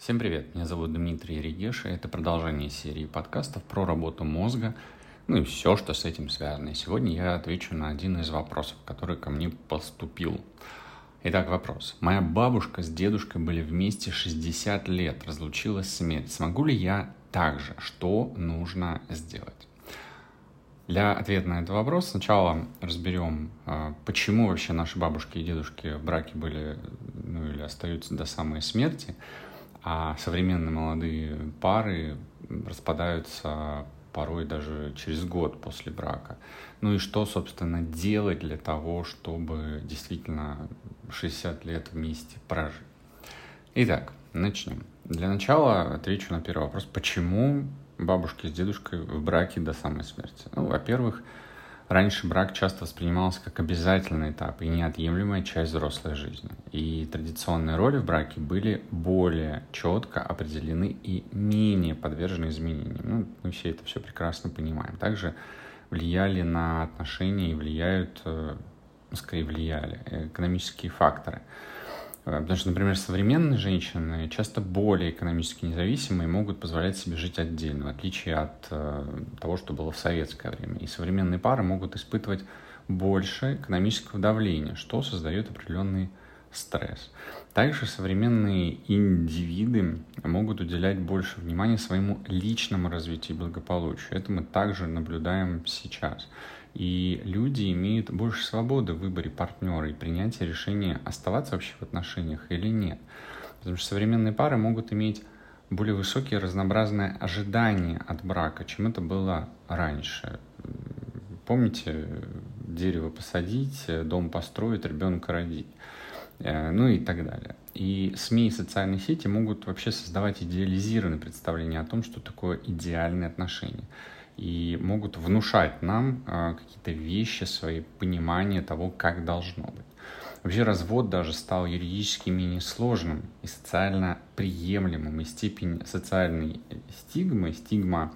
Всем привет, меня зовут Дмитрий Регеш, и это продолжение серии подкастов про работу мозга, ну и все, что с этим связано. И сегодня я отвечу на один из вопросов, который ко мне поступил. Итак, вопрос. Моя бабушка с дедушкой были вместе 60 лет, разлучилась смерть. Смогу ли я так же? Что нужно сделать? Для ответа на этот вопрос сначала разберем, а, почему вообще наши бабушки и дедушки в браке были, ну или остаются до самой смерти, а современные молодые пары распадаются порой даже через год после брака. Ну и что, собственно, делать для того, чтобы действительно 60 лет вместе прожить? Итак, начнем. Для начала отвечу на первый вопрос. Почему бабушки с дедушкой в браке до самой смерти? Ну, во-первых, Раньше брак часто воспринимался как обязательный этап и неотъемлемая часть взрослой жизни. И традиционные роли в браке были более четко определены и менее подвержены изменениям. Ну, мы все это все прекрасно понимаем. Также влияли на отношения и влияют, э, скорее влияли, экономические факторы. Э, потому что, например, современные женщины часто более экономически независимые могут позволять себе жить отдельно, в отличие от э, того, что было в советское время. И современные пары могут испытывать больше экономического давления, что создает определенный стресс. Также современные индивиды могут уделять больше внимания своему личному развитию и благополучию. Это мы также наблюдаем сейчас. И люди имеют больше свободы в выборе партнера и принятия решения, оставаться вообще в отношениях или нет. Потому что современные пары могут иметь более высокие разнообразные ожидания от брака, чем это было раньше. Помните, дерево посадить, дом построить, ребенка родить, э, ну и так далее. И СМИ и социальные сети могут вообще создавать идеализированное представление о том, что такое идеальные отношения и могут внушать нам э, какие-то вещи, свои понимания того, как должно быть. Вообще развод даже стал юридически менее сложным и социально приемлемым, и степень социальной стигмы, стигма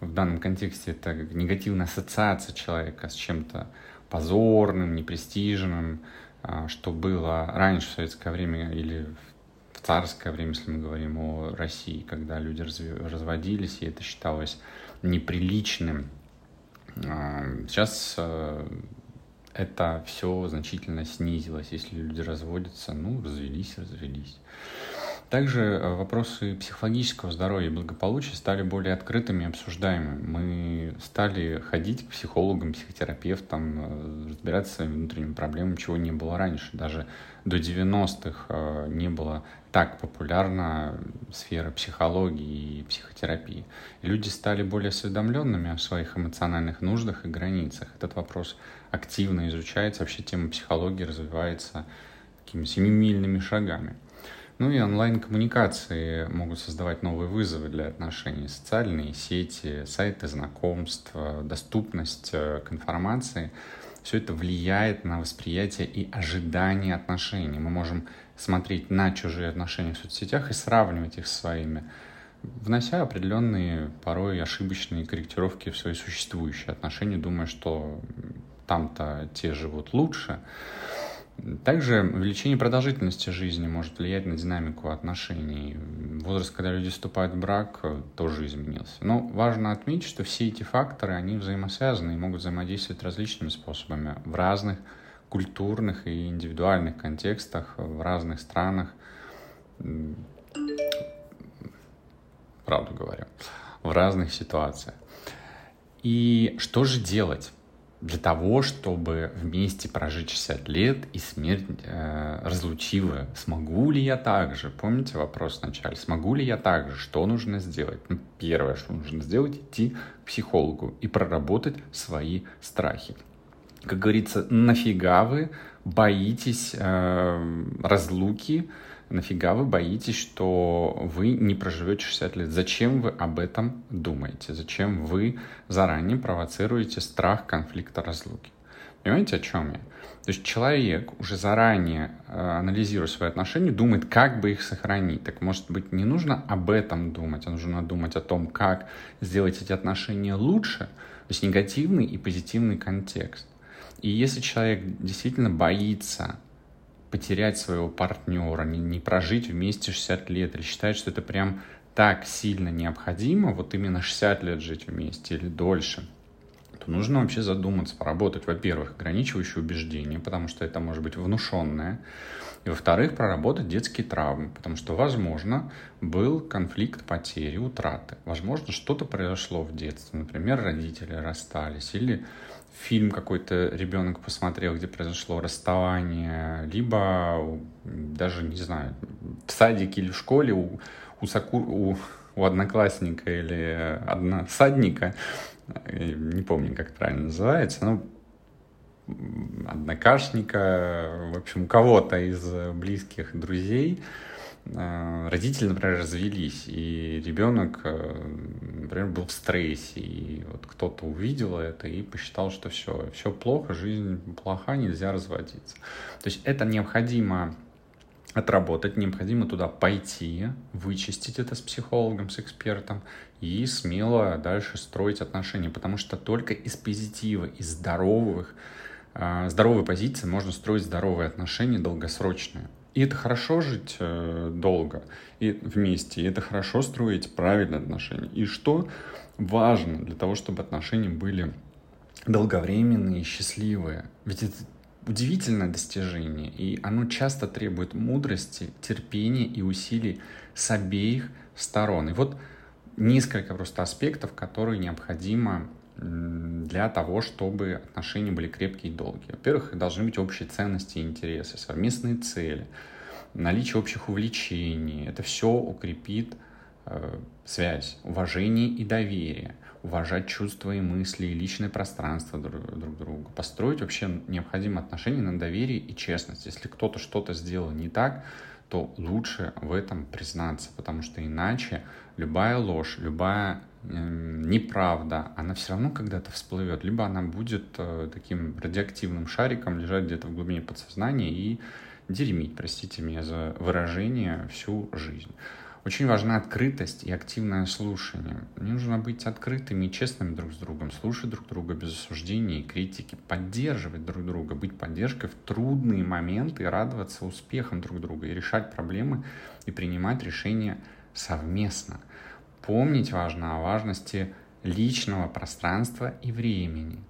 в данном контексте это негативная ассоциация человека с чем-то позорным, непрестижным, э, что было раньше в советское время или в царское время, если мы говорим о России, когда люди разводились, и это считалось неприличным. А, сейчас э, это все значительно снизилось. Если люди разводятся, ну, развелись, развелись. Также э, вопросы психологического здоровья и благополучия стали более открытыми и обсуждаемыми. Мы стали ходить к психологам, психотерапевтам, э, разбираться с своими внутренними проблемами, чего не было раньше. Даже до 90-х не было так популярна сфера психологии и психотерапии. Люди стали более осведомленными о своих эмоциональных нуждах и границах. Этот вопрос активно изучается, вообще тема психологии развивается такими семимильными шагами. Ну и онлайн-коммуникации могут создавать новые вызовы для отношений. Социальные сети, сайты знакомств, доступность э, к информации – все это влияет на восприятие и ожидание отношений. Мы можем смотреть на чужие отношения в соцсетях и сравнивать их с своими, внося определенные, порой ошибочные корректировки в свои существующие отношения, думая, что там-то те живут лучше. Также увеличение продолжительности жизни может влиять на динамику отношений. Возраст, когда люди вступают в брак, тоже изменился. Но важно отметить, что все эти факторы, они взаимосвязаны и могут взаимодействовать различными способами в разных культурных и индивидуальных контекстах, в разных странах. Правду говорю. В разных ситуациях. И что же делать? Для того, чтобы вместе прожить 60 лет и смерть э, разлучила. Смогу ли я так же? Помните вопрос вначале? Смогу ли я так же? Что нужно сделать? Ну, первое, что нужно сделать, идти к психологу и проработать свои страхи. Как говорится, нафига вы боитесь э, разлуки, нафига вы боитесь, что вы не проживете 60 лет? Зачем вы об этом думаете? Зачем вы заранее провоцируете страх конфликта разлуки? Понимаете, о чем я? То есть человек уже заранее, э, анализируя свои отношения, думает, как бы их сохранить. Так может быть, не нужно об этом думать, а нужно думать о том, как сделать эти отношения лучше, то есть негативный и позитивный контекст. И если человек действительно боится потерять своего партнера, не, не прожить вместе 60 лет, или считает, что это прям так сильно необходимо, вот именно 60 лет жить вместе или дольше, то нужно вообще задуматься, поработать, во-первых, ограничивающие убеждения, потому что это может быть внушенное, и, во-вторых, проработать детские травмы, потому что, возможно, был конфликт потери, утраты. Возможно, что-то произошло в детстве. Например, родители расстались. Или фильм какой-то ребенок посмотрел, где произошло расставание. Либо даже, не знаю, в садике или в школе у, у, соку, у, у одноклассника или односадника, не помню, как правильно называется, но однокашника, в общем, кого-то из близких друзей, э, родители, например, развелись, и ребенок, э, например, был в стрессе, и вот кто-то увидел это и посчитал, что все, все плохо, жизнь плоха, нельзя разводиться. То есть это необходимо отработать, необходимо туда пойти, вычистить это с психологом, с экспертом и смело дальше строить отношения, потому что только из позитива, из здоровых, а, здоровой позиции можно строить здоровые отношения долгосрочные. И это хорошо жить э, долго и вместе, и это хорошо строить правильные отношения. И что важно для того, чтобы отношения были долговременные счастливые? Ведь это удивительное достижение, и оно часто требует мудрости, терпения и усилий с обеих сторон. И вот несколько просто аспектов, которые необходимо для того, чтобы отношения были крепкие и долгие. Во-первых, должны быть общие ценности и интересы, совместные цели, наличие общих увлечений. Это все укрепит э, связь, уважение и доверие, уважать чувства и мысли, и личное пространство друг, друг друга. Построить вообще необходимые отношения на доверии и честности. Если кто-то что-то сделал не так, то лучше в этом признаться, потому что иначе любая ложь, любая неправда, она все равно когда-то всплывет. Либо она будет э, таким радиоактивным шариком лежать где-то в глубине подсознания и дерьмить, простите меня за выражение, всю жизнь. Очень важна открытость и активное слушание. Нужно быть открытыми и честными друг с другом, слушать друг друга без осуждения и критики, поддерживать друг друга, быть поддержкой в трудные моменты, радоваться успехам друг друга и решать проблемы и принимать решения совместно – Помнить важно о важности личного пространства и времени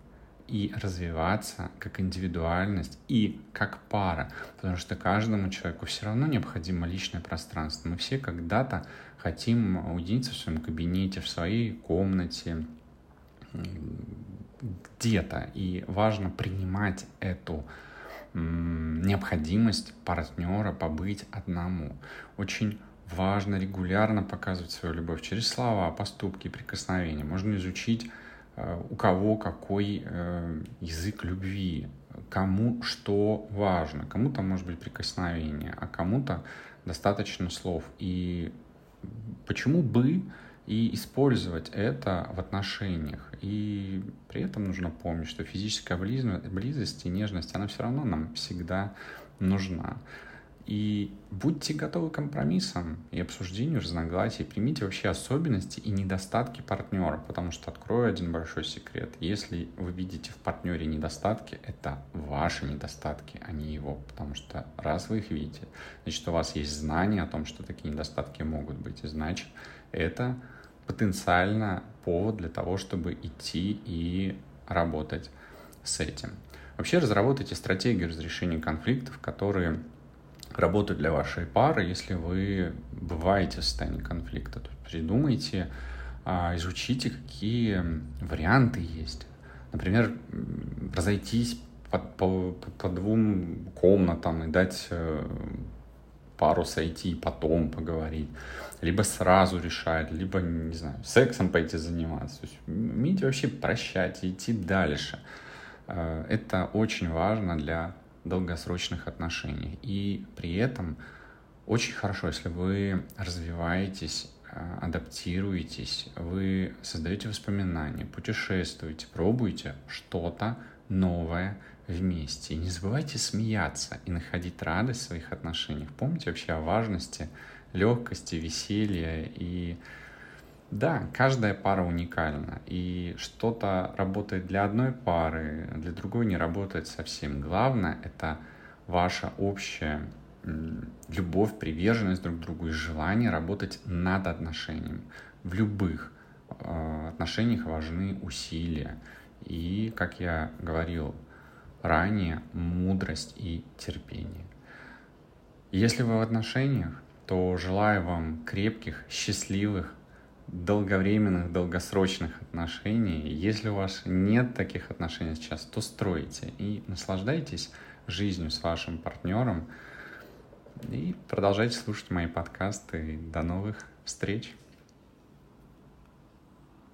и развиваться как индивидуальность и как пара, потому что каждому человеку все равно необходимо личное пространство. Мы все когда-то хотим уединиться в своем кабинете, в своей комнате, где-то. И важно принимать эту необходимость партнера побыть одному. Очень важно регулярно показывать свою любовь через слова, поступки, прикосновения. Можно изучить, у кого какой э, язык любви, кому что важно. Кому-то может быть прикосновение, а кому-то достаточно слов. И почему бы и использовать это в отношениях. И при этом нужно помнить, что физическая близость и нежность, она все равно нам всегда нужна. И будьте готовы к компромиссам и обсуждению разногласий. Примите вообще особенности и недостатки партнера, потому что открою один большой секрет. Если вы видите в партнере недостатки, это ваши недостатки, а не его. Потому что раз вы их видите, значит, у вас есть знание о том, что такие недостатки могут быть. И значит, это потенциально повод для того, чтобы идти и работать с этим. Вообще разработайте стратегию разрешения конфликтов, которые работают для вашей пары, если вы бываете в состоянии конфликта. То есть придумайте, а, изучите, какие варианты есть. Например, разойтись по, по, по двум комнатам и дать э, пару сойти и потом поговорить. Либо сразу решать, либо, не знаю, сексом пойти заниматься. То есть умейте вообще прощать и идти дальше. Э, это очень важно для долгосрочных отношениях. И при этом очень хорошо, если вы развиваетесь, э, адаптируетесь, вы создаете воспоминания, путешествуете, пробуете что-то новое вместе. И не забывайте смеяться и находить радость в своих отношениях. Помните вообще о важности легкости, веселья и да, каждая пара уникальна, и что-то работает для одной пары, для другой не работает совсем. Главное — это ваша общая любовь, приверженность друг к другу и желание работать над отношением. В любых э, отношениях важны усилия. И, как я говорил ранее, мудрость и терпение. Если вы в отношениях, то желаю вам крепких, счастливых, долговременных, долгосрочных отношений. Если у вас нет таких отношений сейчас, то стройте и наслаждайтесь жизнью с вашим партнером. И продолжайте слушать мои подкасты. До новых встреч!